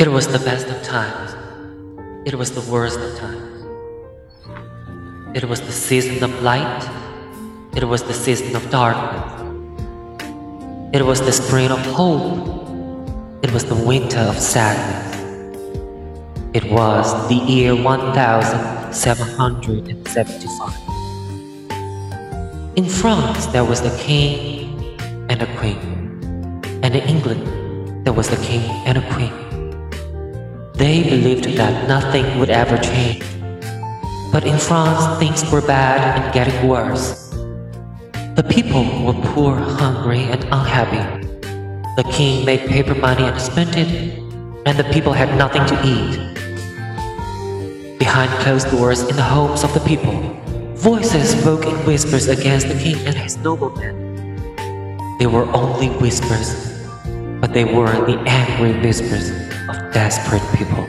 It was the best of times. It was the worst of times. It was the season of light. It was the season of darkness. It was the spring of hope. It was the winter of sadness. It was the year 1775. In France, there was a king and a queen. And in England, there was a king and a queen. That nothing would ever change. But in France, things were bad and getting worse. The people were poor, hungry, and unhappy. The king made paper money and spent it, and the people had nothing to eat. Behind closed doors in the homes of the people, voices spoke in whispers against the king and his noblemen. They were only whispers, but they were the angry whispers of desperate people.